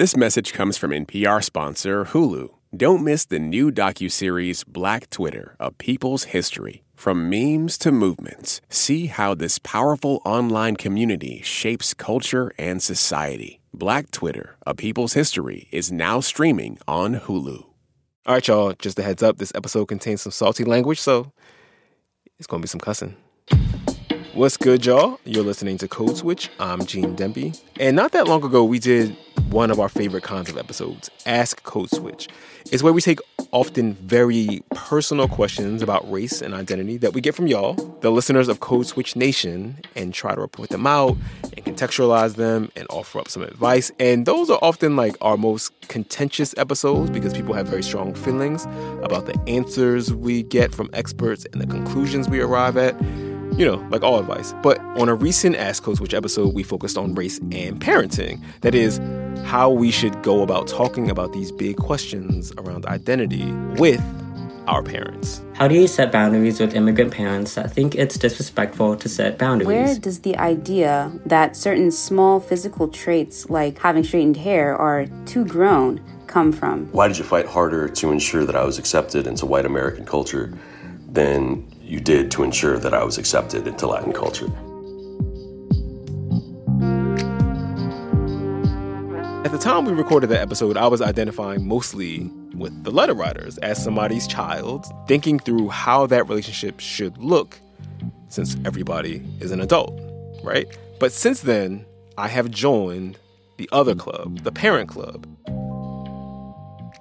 This message comes from NPR sponsor Hulu. Don't miss the new docuseries Black Twitter, A People's History. From memes to movements, see how this powerful online community shapes culture and society. Black Twitter, A People's History is now streaming on Hulu. All right, y'all, just a heads up this episode contains some salty language, so it's gonna be some cussing. What's good, y'all? You're listening to Code Switch. I'm Gene Demby. And not that long ago, we did one of our favorite kinds of episodes, Ask Code Switch. It's where we take often very personal questions about race and identity that we get from y'all, the listeners of Code Switch Nation, and try to report them out and contextualize them and offer up some advice. And those are often like our most contentious episodes because people have very strong feelings about the answers we get from experts and the conclusions we arrive at you know, like all advice. But on a recent Ask Code Switch episode, we focused on race and parenting. That is, how we should go about talking about these big questions around identity with our parents. How do you set boundaries with immigrant parents that think it's disrespectful to set boundaries? Where does the idea that certain small physical traits like having straightened hair are too grown come from? Why did you fight harder to ensure that I was accepted into white American culture than you did to ensure that I was accepted into Latin culture. At the time we recorded that episode, I was identifying mostly with the letter writers as somebody's child, thinking through how that relationship should look since everybody is an adult, right? But since then, I have joined the other club, the parent club.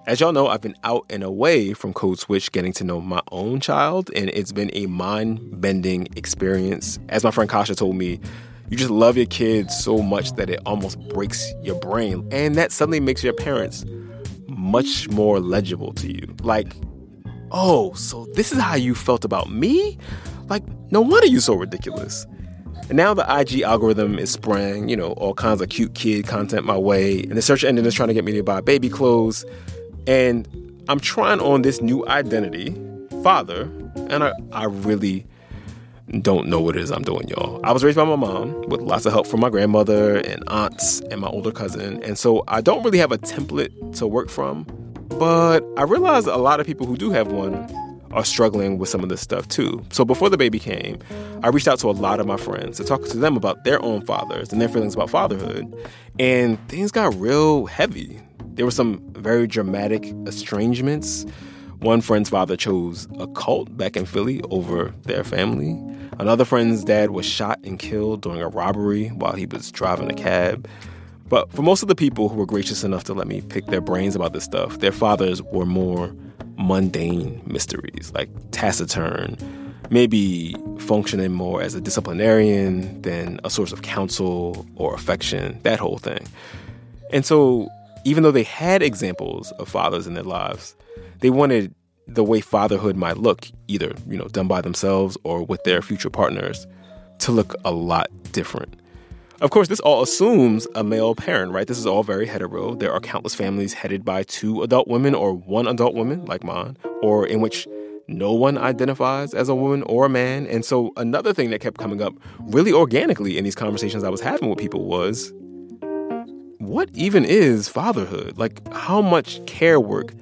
As y'all know, I've been out and away from Code Switch getting to know my own child, and it's been a mind bending experience. As my friend Kasha told me, you just love your kids so much that it almost breaks your brain. And that suddenly makes your parents much more legible to you. Like, oh, so this is how you felt about me? Like, no wonder you're so ridiculous. And now the IG algorithm is spraying, you know, all kinds of cute kid content my way, and the search engine is trying to get me to buy baby clothes. And I'm trying on this new identity, father, and I, I really don't know what it is I'm doing, y'all. I was raised by my mom with lots of help from my grandmother and aunts and my older cousin. And so I don't really have a template to work from. But I realize a lot of people who do have one are struggling with some of this stuff too. So before the baby came, I reached out to a lot of my friends to talk to them about their own fathers and their feelings about fatherhood. And things got real heavy. There were some very dramatic estrangements. One friend's father chose a cult back in Philly over their family. Another friend's dad was shot and killed during a robbery while he was driving a cab. But for most of the people who were gracious enough to let me pick their brains about this stuff, their fathers were more mundane mysteries, like taciturn, maybe functioning more as a disciplinarian than a source of counsel or affection, that whole thing. And so even though they had examples of fathers in their lives, they wanted the way fatherhood might look, either, you know, done by themselves or with their future partners, to look a lot different. Of course, this all assumes a male parent, right? This is all very hetero. There are countless families headed by two adult women or one adult woman, like mine, or in which no one identifies as a woman or a man. And so, another thing that kept coming up really organically in these conversations I was having with people was what even is fatherhood? Like, how much care work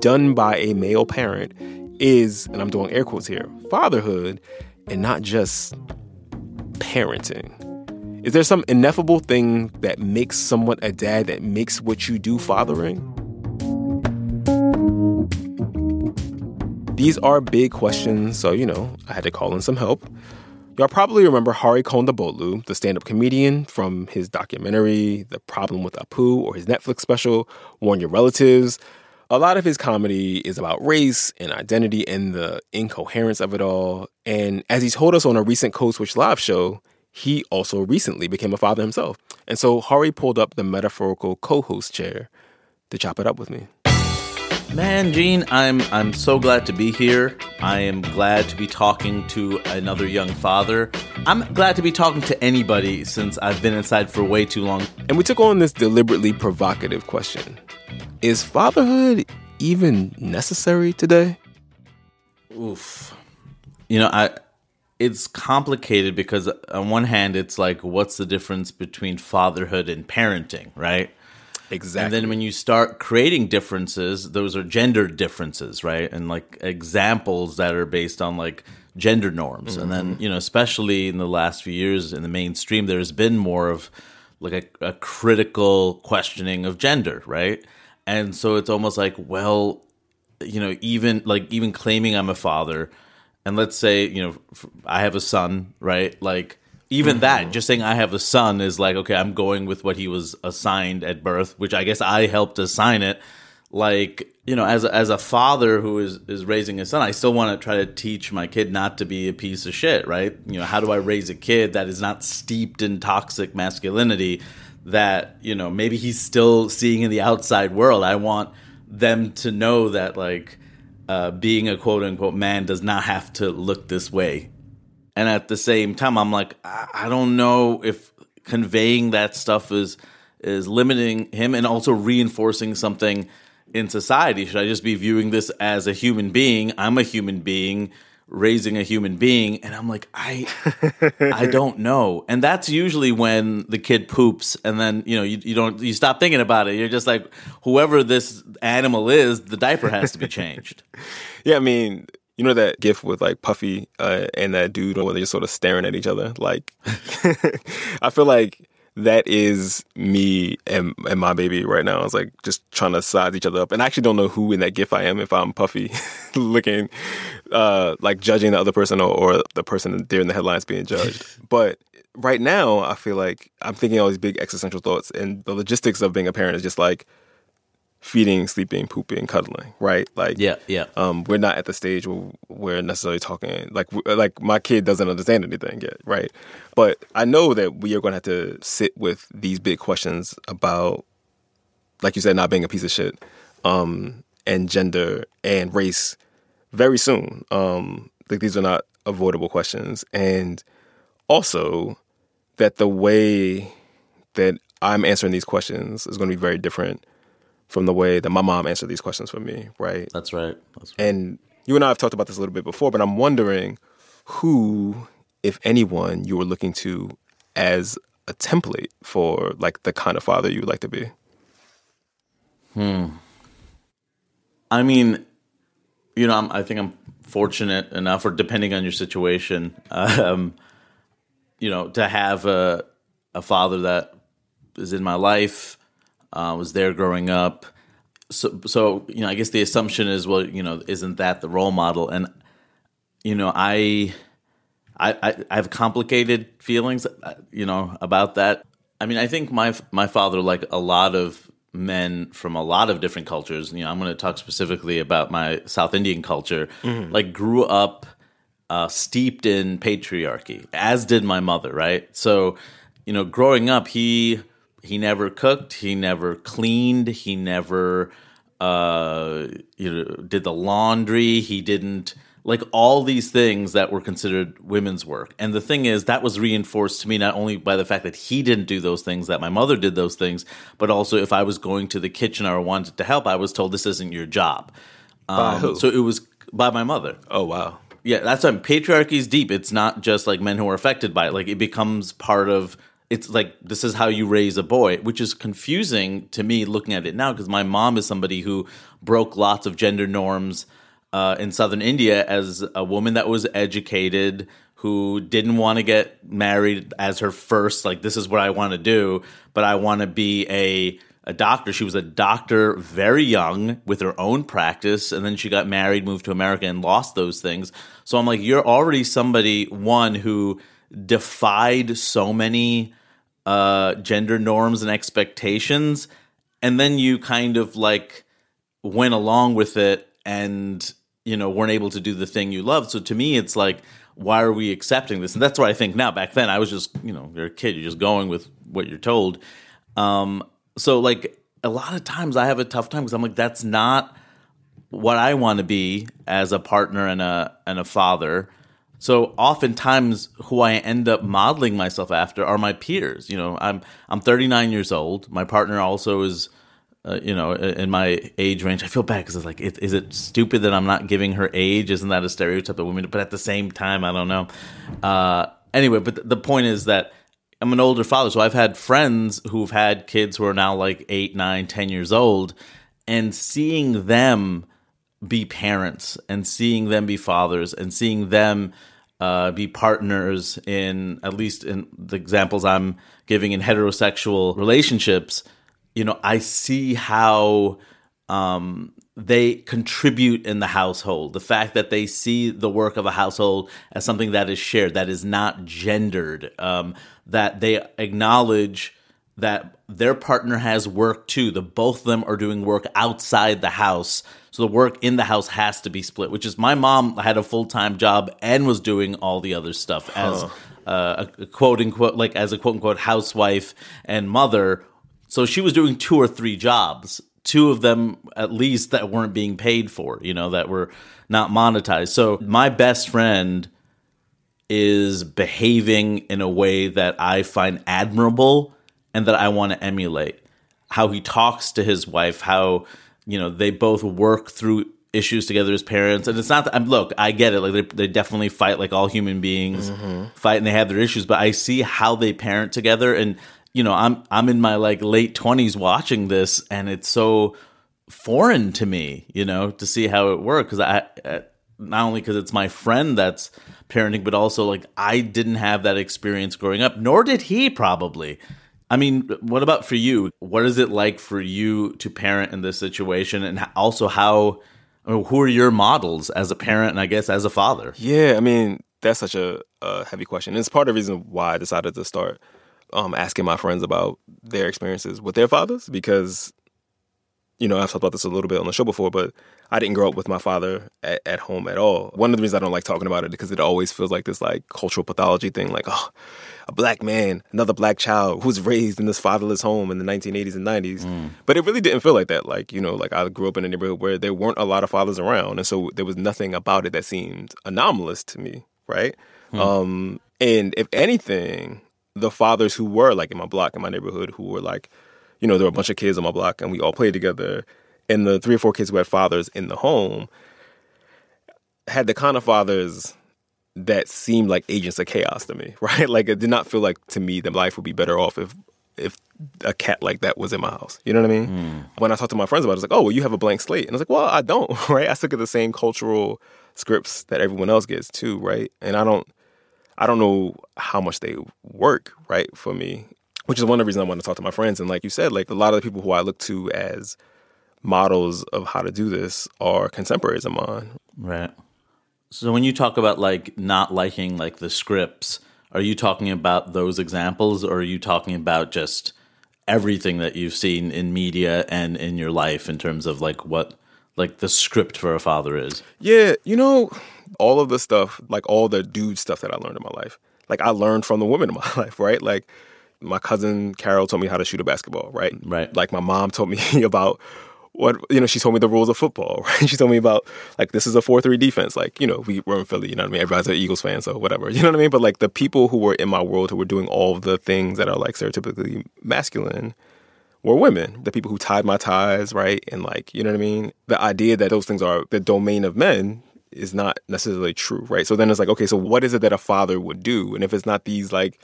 done by a male parent is, and I'm doing air quotes here, fatherhood and not just parenting? Is there some ineffable thing that makes someone a dad that makes what you do fathering? These are big questions, so, you know, I had to call in some help. Y'all probably remember Hari Kondabolu, the stand up comedian from his documentary, The Problem with Apu, or his Netflix special, Warn Your Relatives. A lot of his comedy is about race and identity and the incoherence of it all. And as he told us on a recent Code Switch Live show, he also recently became a father himself. And so Hari pulled up the metaphorical co host chair to chop it up with me. Man, Gene, I'm I'm so glad to be here. I am glad to be talking to another young father. I'm glad to be talking to anybody since I've been inside for way too long. And we took on this deliberately provocative question. Is fatherhood even necessary today? Oof. You know, I it's complicated because on one hand it's like what's the difference between fatherhood and parenting, right? Exactly. And then when you start creating differences, those are gender differences, right? And like examples that are based on like gender norms. Mm-hmm. And then, you know, especially in the last few years in the mainstream, there's been more of like a, a critical questioning of gender, right? And so it's almost like, well, you know, even like even claiming I'm a father, and let's say, you know, I have a son, right? Like, even mm-hmm. that, just saying I have a son is like, okay, I'm going with what he was assigned at birth, which I guess I helped assign it. Like, you know, as a, as a father who is is raising a son, I still want to try to teach my kid not to be a piece of shit, right? You know, how do I raise a kid that is not steeped in toxic masculinity that, you know, maybe he's still seeing in the outside world. I want them to know that like uh, being a quote unquote man does not have to look this way and at the same time i'm like i don't know if conveying that stuff is is limiting him and also reinforcing something in society. Should i just be viewing this as a human being? I'm a human being raising a human being. And i'm like i i don't know. And that's usually when the kid poops and then you know you, you don't you stop thinking about it. You're just like whoever this animal is the diaper has to be changed. Yeah i mean you know that gif with like Puffy uh, and that dude where they're just sort of staring at each other? Like, I feel like that is me and, and my baby right now. It's like just trying to size each other up. And I actually don't know who in that gif I am, if I'm Puffy looking, uh, like judging the other person or, or the person there in the headlines being judged. but right now, I feel like I'm thinking all these big existential thoughts and the logistics of being a parent is just like, feeding, sleeping, pooping, cuddling, right? Like, yeah, yeah. Um, we're not at the stage where we're necessarily talking like like my kid doesn't understand anything yet, right? But I know that we are going to have to sit with these big questions about, like you said, not being a piece of shit, um, and gender and race very soon. Um, like these are not avoidable questions, and also that the way that I'm answering these questions is going to be very different from the way that my mom answered these questions for me, right? That's right. That's right. And you and I have talked about this a little bit before, but I'm wondering who, if anyone, you were looking to as a template for like the kind of father you would like to be. Hmm. I mean, you know, I'm, i think I'm fortunate enough, or depending on your situation, um, you know, to have a a father that is in my life uh, was there growing up. So, so you know, I guess the assumption is, well, you know, isn't that the role model? And you know, I, I, I have complicated feelings, uh, you know, about that. I mean, I think my my father, like a lot of men from a lot of different cultures, you know, I'm going to talk specifically about my South Indian culture, mm-hmm. like grew up uh, steeped in patriarchy, as did my mother, right? So, you know, growing up, he he never cooked. He never cleaned. He never uh, you know did the laundry. He didn't like all these things that were considered women's work. And the thing is, that was reinforced to me not only by the fact that he didn't do those things, that my mother did those things, but also if I was going to the kitchen or wanted to help, I was told this isn't your job. Um, who? So it was by my mother. Oh wow. Yeah, that's why patriarchy is deep. It's not just like men who are affected by it. Like it becomes part of it's like this is how you raise a boy, which is confusing to me looking at it now because my mom is somebody who broke lots of gender norms uh, in southern India as a woman that was educated who didn't want to get married as her first like this is what I want to do, but I want to be a a doctor. She was a doctor very young with her own practice, and then she got married, moved to America, and lost those things. So I'm like, you're already somebody one who defied so many uh, gender norms and expectations, and then you kind of like went along with it and you know weren't able to do the thing you loved. So to me, it's like, why are we accepting this? And that's what I think now. Back then, I was just you know you're a kid, you're just going with what you're told. Um, so like a lot of times, I have a tough time because I'm like, that's not what I want to be as a partner and a and a father. So oftentimes, who I end up modeling myself after are my peers. You know, I'm I'm 39 years old. My partner also is, uh, you know, in my age range. I feel bad because it's like, is it stupid that I'm not giving her age? Isn't that a stereotype of women? But at the same time, I don't know. Uh, anyway, but the point is that I'm an older father, so I've had friends who've had kids who are now like eight, nine, ten years old, and seeing them be parents and seeing them be fathers and seeing them uh, be partners in at least in the examples I'm giving in heterosexual relationships, you know, I see how um, they contribute in the household. The fact that they see the work of a household as something that is shared, that is not gendered, um, that they acknowledge that their partner has work too. The both of them are doing work outside the house. So the work in the house has to be split, which is my mom had a full time job and was doing all the other stuff as uh, a, a quote unquote, like as a quote unquote housewife and mother. So she was doing two or three jobs, two of them at least that weren't being paid for, you know, that were not monetized. So my best friend is behaving in a way that I find admirable and that I want to emulate. How he talks to his wife, how you know they both work through issues together as parents, and it's not that. I'm, look, I get it. Like they, they definitely fight like all human beings mm-hmm. fight, and they have their issues. But I see how they parent together, and you know, I'm I'm in my like late twenties watching this, and it's so foreign to me, you know, to see how it works because I, I not only because it's my friend that's parenting, but also like I didn't have that experience growing up, nor did he probably. I mean, what about for you? What is it like for you to parent in this situation, and also how? I mean, who are your models as a parent, and I guess as a father? Yeah, I mean, that's such a, a heavy question. It's part of the reason why I decided to start um, asking my friends about their experiences with their fathers because, you know, I've talked about this a little bit on the show before, but I didn't grow up with my father at, at home at all. One of the reasons I don't like talking about it because it always feels like this like cultural pathology thing, like, oh, a black man, another black child who was raised in this fatherless home in the 1980s and 90s. But it really didn't feel like that. Like, you know, like I grew up in a neighborhood where there weren't a lot of fathers around. And so there was nothing about it that seemed anomalous to me, right? Um, and if anything, the fathers who were like in my block, in my neighborhood, who were like, you know, there were a bunch of kids on my block and we all played together. And the three or four kids who had fathers in the home had the kind of fathers that seemed like agents of chaos to me, right? Like it did not feel like to me that life would be better off if if a cat like that was in my house. You know what I mean? Hmm. When I talked to my friends about it, it's like, oh, well, you have a blank slate. And I was like, well, I don't, right? I still get the same cultural scripts that everyone else gets too, right? And I don't I don't know how much they work, right, for me. Which is one of the reasons I want to talk to my friends. And like you said, like a lot of the people who I look to as models of how to do this are contemporaries of mine. Right. So when you talk about like not liking like the scripts, are you talking about those examples or are you talking about just everything that you've seen in media and in your life in terms of like what like the script for a father is? Yeah, you know, all of the stuff, like all the dude stuff that I learned in my life, like I learned from the women in my life, right? Like my cousin Carol told me how to shoot a basketball, right? Right. Like my mom told me about what you know. She told me the rules of football, right? She told me about like this is a four three defense. Like you know, we were in Philly, you know what I mean. Everybody's an Eagles fan, so whatever, you know what I mean. But like the people who were in my world who were doing all the things that are like stereotypically masculine were women. The people who tied my ties, right? And like, you know what I mean? The idea that those things are the domain of men is not necessarily true, right? So then it's like, okay, so what is it that a father would do? And if it's not these like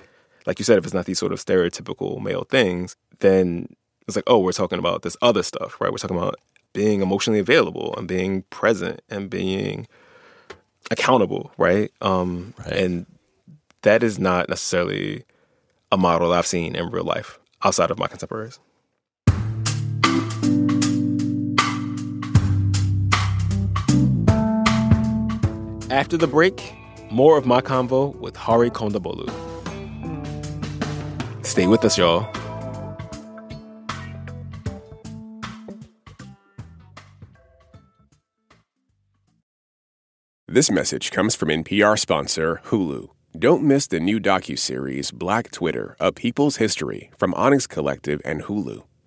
like you said, if it's not these sort of stereotypical male things, then it's like, oh, we're talking about this other stuff, right? We're talking about being emotionally available and being present and being accountable, right? Um Right. and that is not necessarily a model I've seen in real life outside of my contemporaries. After the break, more of my convo with Hari Kondabolu. Stay with us, y'all. This message comes from NPR sponsor Hulu. Don't miss the new docuseries Black Twitter: A People's History from Onyx Collective and Hulu.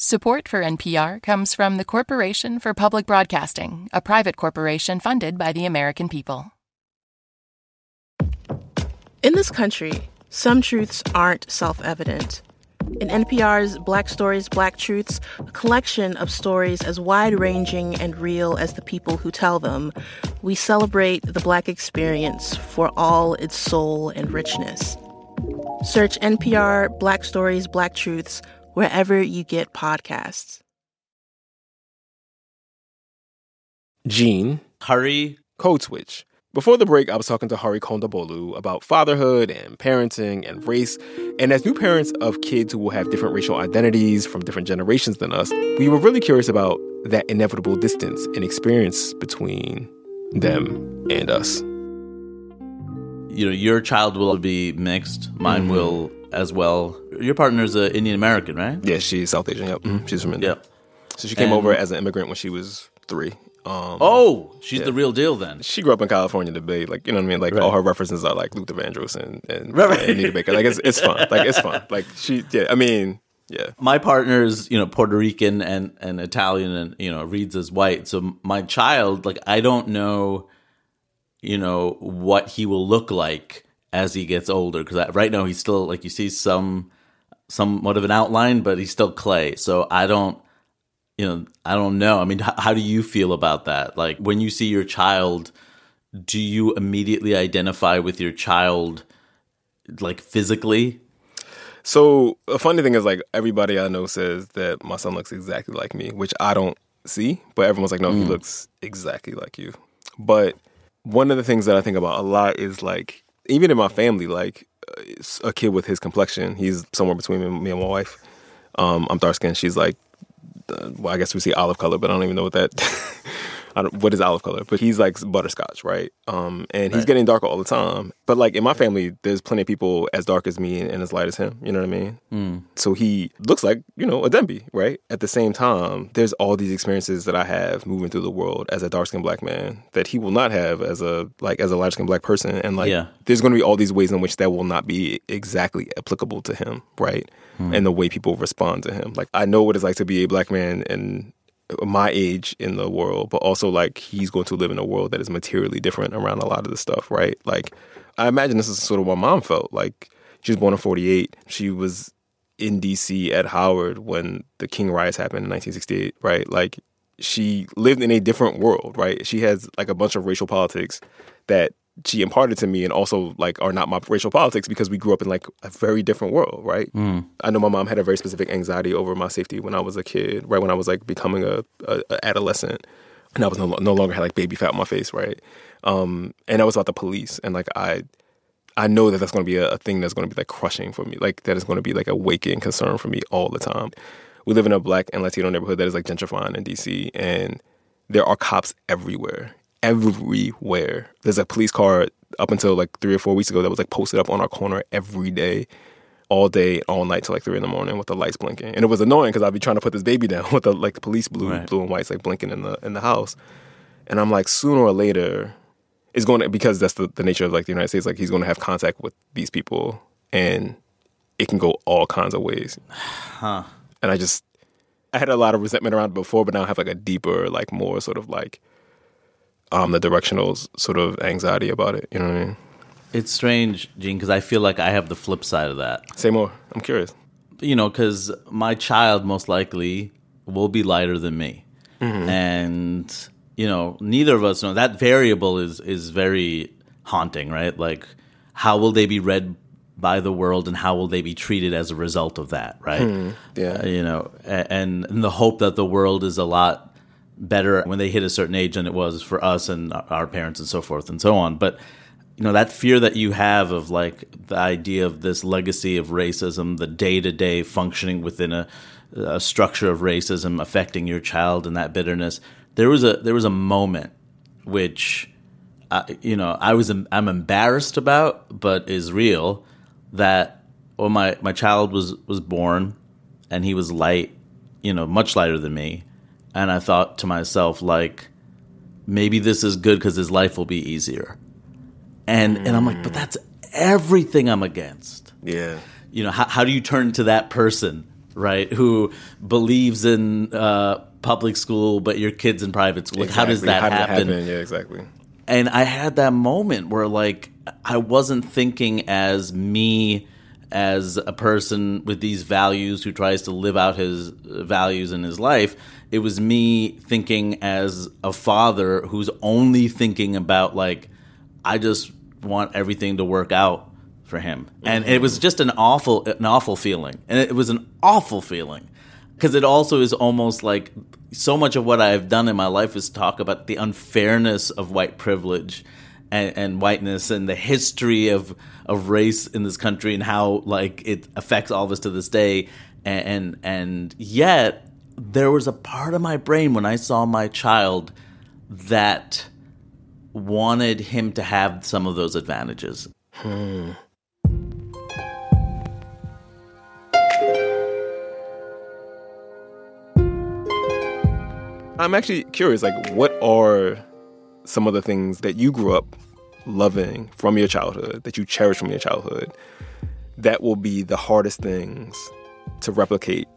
Support for NPR comes from the Corporation for Public Broadcasting, a private corporation funded by the American people. In this country, some truths aren't self evident. In NPR's Black Stories, Black Truths, a collection of stories as wide ranging and real as the people who tell them, we celebrate the Black experience for all its soul and richness. Search NPR Black Stories, Black Truths wherever you get podcasts. Gene, Hari. code switch. Before the break, I was talking to Hari Kondabolu about fatherhood and parenting and race. And as new parents of kids who will have different racial identities from different generations than us, we were really curious about that inevitable distance and experience between them and us. You know, your child will be mixed. Mine mm-hmm. will as well. Your partner's an Indian American, right? Yeah, she's South Asian. Yep. Mhm. She's from India. Yep. So she came And- over as an immigrant when she was three. Um, Oh, she's the real deal then. she grew up in California to be like you know what I mean like all her references are like Luther Vandross and and, Right, right. and Anita Baker like it's it's fun like it's fun like she yeah I mean yeah my partner's you know Puerto Rican and and Italian and you know reads as white. So my child, like I don't know, you know what he will look like as he gets older because right now he's still like you see some somewhat of an outline, but he's still clay. So I don't. You know, I don't know. I mean, h- how do you feel about that? Like when you see your child, do you immediately identify with your child, like physically? so a funny thing is like everybody I know says that my son looks exactly like me which I don't see but everyone's like no he mm. looks exactly like you but one of the things that I think about a lot is like even in my family like a kid with his complexion he's somewhere between me, and my wife um, I'm dark skinned she's like well, I guess we see olive color, but I don't even know what that. I don't, what is olive color? But he's like butterscotch, right? Um, and he's getting darker all the time. But like in my family, there's plenty of people as dark as me and, and as light as him. You know what I mean? So he looks like you know a Demby, right? At the same time, there's all these experiences that I have moving through the world as a dark skinned black man that he will not have as a like as a light skinned black person, and like Yeah. there's going to be all these ways in which that will not be exactly applicable to him, right? And the way people respond to him. Like I know what it's like to be a black man in my age in the world, but also like he's going to live in a world that is materially different around a lot of the stuff, right? Like I imagine this is sort of what mom felt. Like she was born in 48. She was in DC at Howard when the King riots happened in 1968, right? Like she lived in a different world, right? She has like a bunch of racial politics that she imparted to me and also like are not my racial politics because we grew up in like a very different world, right? I know my mom had a very specific anxiety over my safety when I was a kid, right? When I was like becoming a, a, a adolescent and I was no, no longer had like baby fat on my face, right? Um, and that was about the police and like I I know that that's going to be a, a thing that's going to be like crushing for me. Like that is going to be like a waking concern for me all the time. We live in a black and Latino neighborhood that is like gentrifying in DC, and there are cops everywhere, everywhere. There's a police car up until like three or four weeks ago that was like posted up on our corner every day, all day, all night till like three in the morning with the lights blinking, and it was annoying because I'd be trying to put this baby down with the like the police blue, Right. blue and whites like blinking in the in the house, and I'm like sooner or later it's going to because that's the, the nature of like the United States. Like he's going to have contact with these people, and it can go all kinds of ways. Huh. And I just I had a lot of resentment around it before, but now I have like a deeper, like more sort of like um the directional sort of anxiety about it. You know what I mean? It's strange, Gene, because I feel like I have the flip side of that. Say more. I'm curious. you know, because my child most likely will be lighter than me, and you know, neither of us know that variable is is very haunting, right? Like, how will they be read by the world, and how will they be treated as a result of that, right? Yeah. Uh, you know, and, and the hope that the world is a lot better when they hit a certain age than it was for us and our parents and so forth and so on. But you know that fear that you have of like the idea of this legacy of racism, the day to day functioning within a, a structure of racism affecting your child and that bitterness. There was a there was a moment which, uh, you know, I was I'm embarrassed about, but is real. That well, my my child was was born, and he was light, you know, much lighter than me, and I thought to myself like, maybe this is good because his life will be easier and and I'm like, but that's everything I'm against. Yeah. You know, how, how do you turn to that person, right, who believes in uh, public school, but your kid's in private school? Like, How does that How happen? happen? Yeah, exactly. And I had that moment where, like, I wasn't thinking as me as a person with these values who tries to live out his values in his life. It was me thinking as a father who's only thinking about, like, I just want everything to work out for him. And it was just an awful an awful feeling. And it was an awful feeling because it also is almost like so much of what I've done in my life is talk about the unfairness of white privilege and, and whiteness and the history of of race in this country and how like it affects all of us to this day. And and, and yet there was a part of my brain when I saw my child that wanted him to have some of those advantages. Hmm. I'm actually curious, like, what are some of the things that you grew up loving from your childhood, that you cherish from your childhood, that will be the hardest things to replicate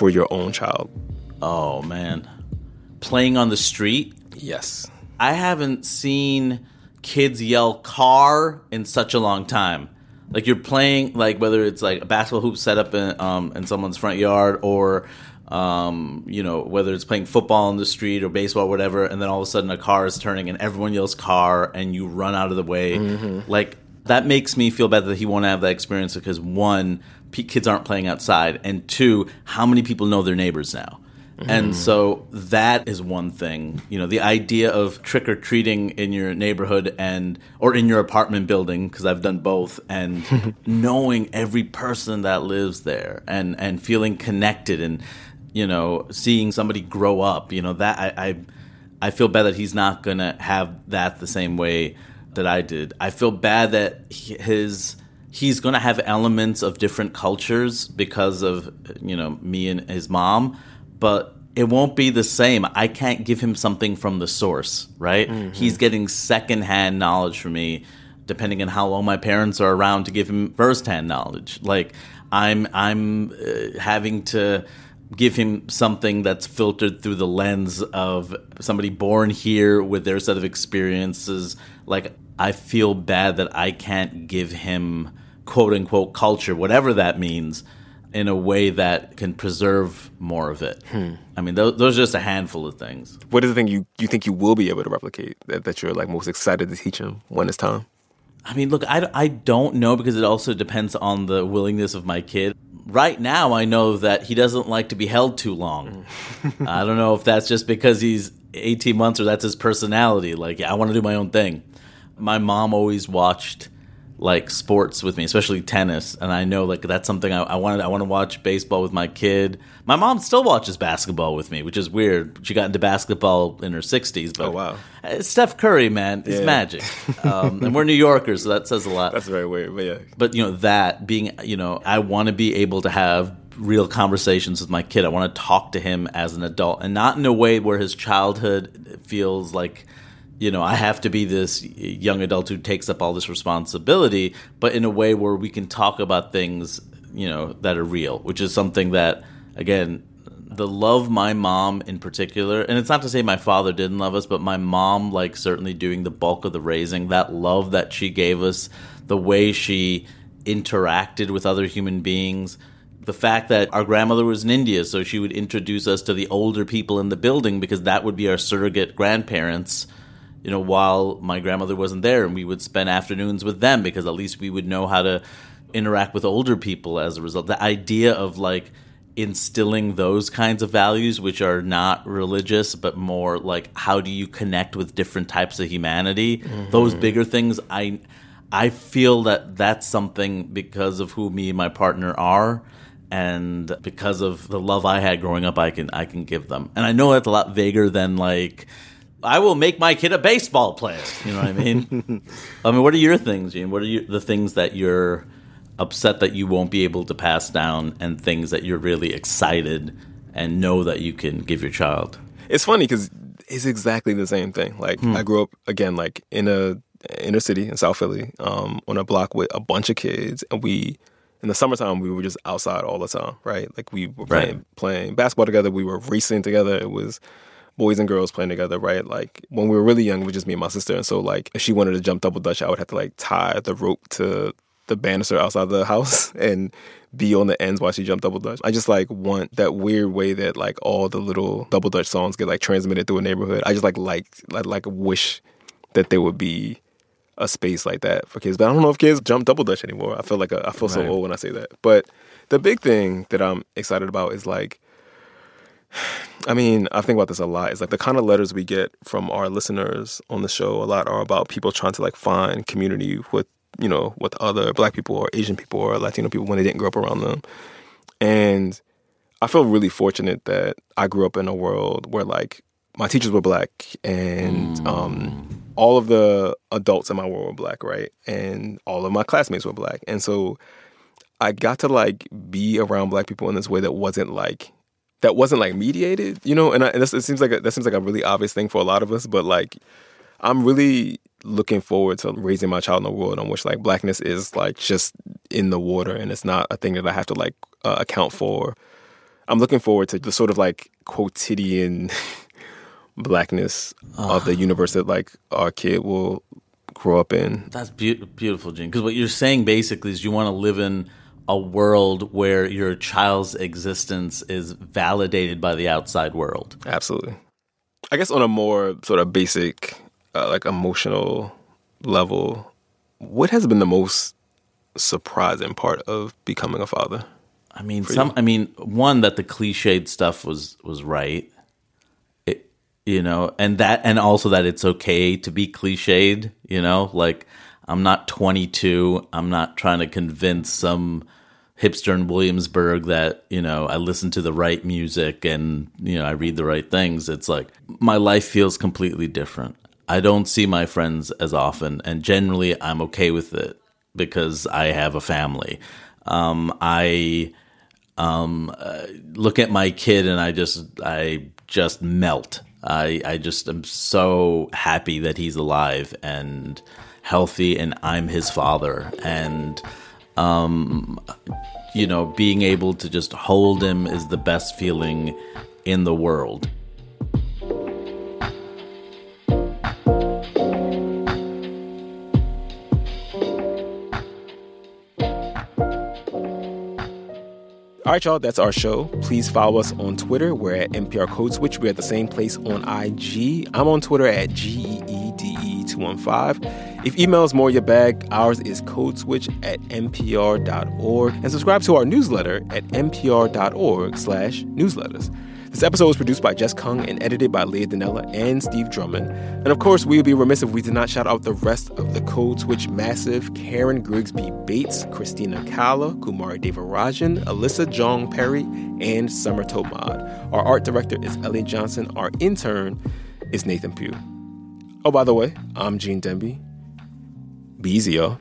for your own child? Oh man. Playing on the street, Yes. I haven't seen kids yell car in such a long time. Like you're playing like whether it's like a basketball hoop set up in um in someone's front yard or um, you know, whether it's playing football on the street or baseball, or whatever, and then all of a sudden a car is turning and everyone yells car and you run out of the way. Like that makes me feel bad that he won't have that experience because one, kids aren't playing outside, and two, how many people know their neighbors now? And mm-hmm. so that is one thing. You know, the idea of trick or treating in your neighborhood and or in your apartment building because I've done both and knowing every person that lives there and and feeling connected and you know, seeing somebody grow up, you know, that I I, I feel bad that he's not going to have that the same way that I did. I feel bad that his he's going to have elements of different cultures because of you know me and his mom but it won't be the same. I can't give him something from the source right? He's getting secondhand knowledge from me depending on how long my parents are around to give him firsthand knowledge. Like i'm i'm uh, having to give him something that's filtered through the lens of somebody born here with their set of experiences. Like, I feel bad that I can't give him quote unquote culture, whatever that means, in a way that can preserve more of it. Hmm. I mean, those, those are just a handful of things. What is the thing you, you think you will be able to replicate that, that you're like most excited to teach him when it's time? I mean, look, I, I don't know because it also depends on the willingness of my kid. Right now, I know that he doesn't like to be held too long. I don't know if that's just because he's 18 months or that's his personality. Like, I want to do my own thing. My mom always watched like sports with me, especially tennis, and I know like that's something I, I wanted. I want to watch baseball with my kid. My mom still watches basketball with me, which is weird. She got into basketball in her 60s, but Oh, wow. Uh, Steph Curry, man, is Yeah. magic. Um, and we're New Yorkers, so that says a lot. That's very weird, but yeah. but you know that being, you know, I want to be able to have real conversations with my kid. I want to talk to him as an adult, and not in a way where his childhood feels like. You know, I have to be this young adult who takes up all this responsibility, but in a way where we can talk about things, you know, that are real, which is something that, again, the love my mom in particular and it's not to say my father didn't love us but my mom like certainly doing the bulk of the raising that love that she gave us the way she interacted with other human beings the fact that our grandmother was in India so she would introduce us to the older people in the building because that would be our surrogate grandparents you know while my grandmother wasn't there and we would spend afternoons with them because at least we would know how to interact with older people as a result. The idea of like instilling those kinds of values which are not religious but more like how do you connect with different types of humanity? Mm-hmm. those bigger things i i feel that that's something because of who me and my partner are and because of the love i had growing up i can i can give them. And i know that's a lot vaguer than like I will make my kid a baseball player. You know what I mean? I mean, what are your things, Gene? What are you, the things that you're upset that you won't be able to pass down and things that you're really excited and know that you can give your child. It's funny because it's exactly the same thing. Like hmm. I grew up again, like in a inner city in South Philly, um, on a block with a bunch of kids, and we in the summertime we were just outside all the time, right? Like we were playing right. playing basketball together, we were racing together. It was boys and girls playing together, right? Like when we were really young, it was just me and my sister, and so like if she wanted to jump double dutch, I would have to like tie the rope to the banister outside the house and be on the ends while she jumped double dutch. I just like want that weird way that like all the little double dutch songs get like transmitted through a neighborhood. I just like like like, like wish that there would be a space like that for kids. But I don't know if kids jump double dutch anymore. I feel like a, I feel right. so old when I say that. But the big thing that I'm excited about is like I mean, I think about this a lot. It's like the kind of letters we get from our listeners on the show a lot are about people trying to like find community with you know, with other black people or Asian people or Latino people when they didn't grow up around them. And I feel really fortunate that I grew up in a world where like my teachers were black and mm. um, all of the adults in my world were black, right? And all of my classmates were black. And so I got to like be around black people in this way that wasn't like that wasn't like mediated, you know. And, I, and it seems like a, that seems like a really obvious thing for a lot of us, but like I'm really looking forward to raising my child in a world in which like blackness is like just in the water and it's not a thing that I have to like uh, account for. I'm looking forward to the sort of like quotidian blackness uh, of the universe that like our kid will grow up in. That's be- beautiful, Gene. Because what you're saying basically is you want to live in a world where your child's existence is validated by the outside world. Absolutely. I guess on a more sort of basic uh, like emotional level, what has been the most surprising part of becoming a father? I mean, some. You? I mean, one that the cliched stuff was was right. It, you know, and that, and also that it's okay to be cliched. You know, like I'm not 22. I'm not trying to convince some hipster in Williamsburg that, you know, I listen to the right music and, you know, I read the right things. It's like my life feels completely different. I don't see my friends as often, and generally I'm okay with it because I have a family. Um, I um, uh, look at my kid and I just I just melt. I I just am so happy that he's alive and healthy, and I'm his father, and um, you know, being able to just hold him is the best feeling in the world. All right, y'all, that's our show. Please follow us on Twitter. We're at NPR Code Switch. We're at the same place on IG. I'm on Twitter at GeeDee215. If email is more your bag, ours is codeswitch at npr.org. And subscribe to our newsletter at npr.org slash newsletters. This episode was produced by Jess Kung and edited by Leah Donnella and Steve Drummond. And of course, we would be remiss if we did not shout out the rest of the Code Switch massive Karen Grigsby Bates, Christina Cala, Kumari Devarajan, Alyssa Jeong Perry, and Summer Thomad. Our art director is LA Johnson. Our intern is Nathan Pugh. Oh, by the way, I'm Gene Demby. Be easy, y'all.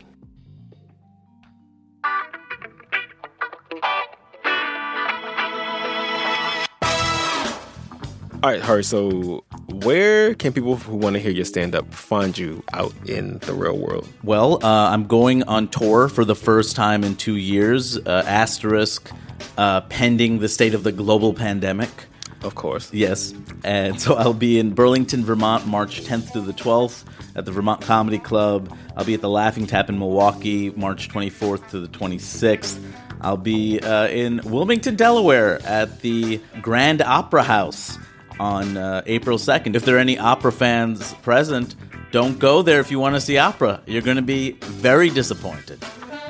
All right, Hari. So, where can people who want to hear your stand up find you out in the real world? Well, uh, I'm going on tour for the first time in two years, uh, asterisk, uh, pending the state of the global pandemic. Of course. Yes. And so I'll be in Burlington, Vermont, March 10th to the 12th at the Vermont Comedy Club. I'll be at the Laughing Tap in Milwaukee, March 24th to the 26th. I'll be uh, in Wilmington, Delaware at the Grand Opera House on uh, April 2nd. If there are any opera fans present, don't go there if you want to see opera. You're going to be very disappointed.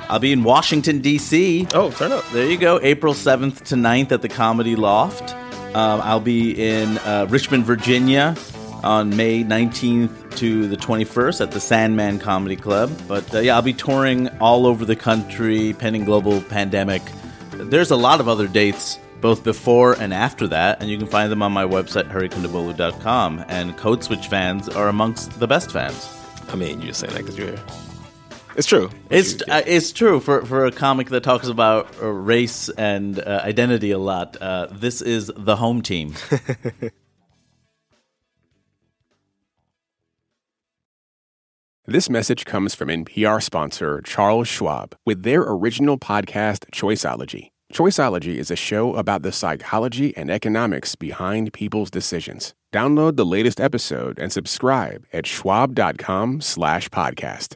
I'll be in Washington, D.C. Oh, turn up. There you go. April 7th to 9th at the Comedy Loft. Um, I'll be in uh, Richmond, Virginia on May 19th to the 21st at the Sandman Comedy Club. But uh, yeah, I'll be touring all over the country pending global pandemic. There's a lot of other dates both before and after that, and you can find them on my website, harikondabolu.com. And Code Switch fans are amongst the best fans. I mean, you're just saying that because you're. It's true. It's uh, it's true for for a comic that talks about uh, race and uh, identity a lot. Uh, this is the home team. This message comes from NPR sponsor Charles Schwab with their original podcast, Choiceology. Choiceology is a show about the psychology and economics behind people's decisions. Download the latest episode and subscribe at schwab.com slash podcast.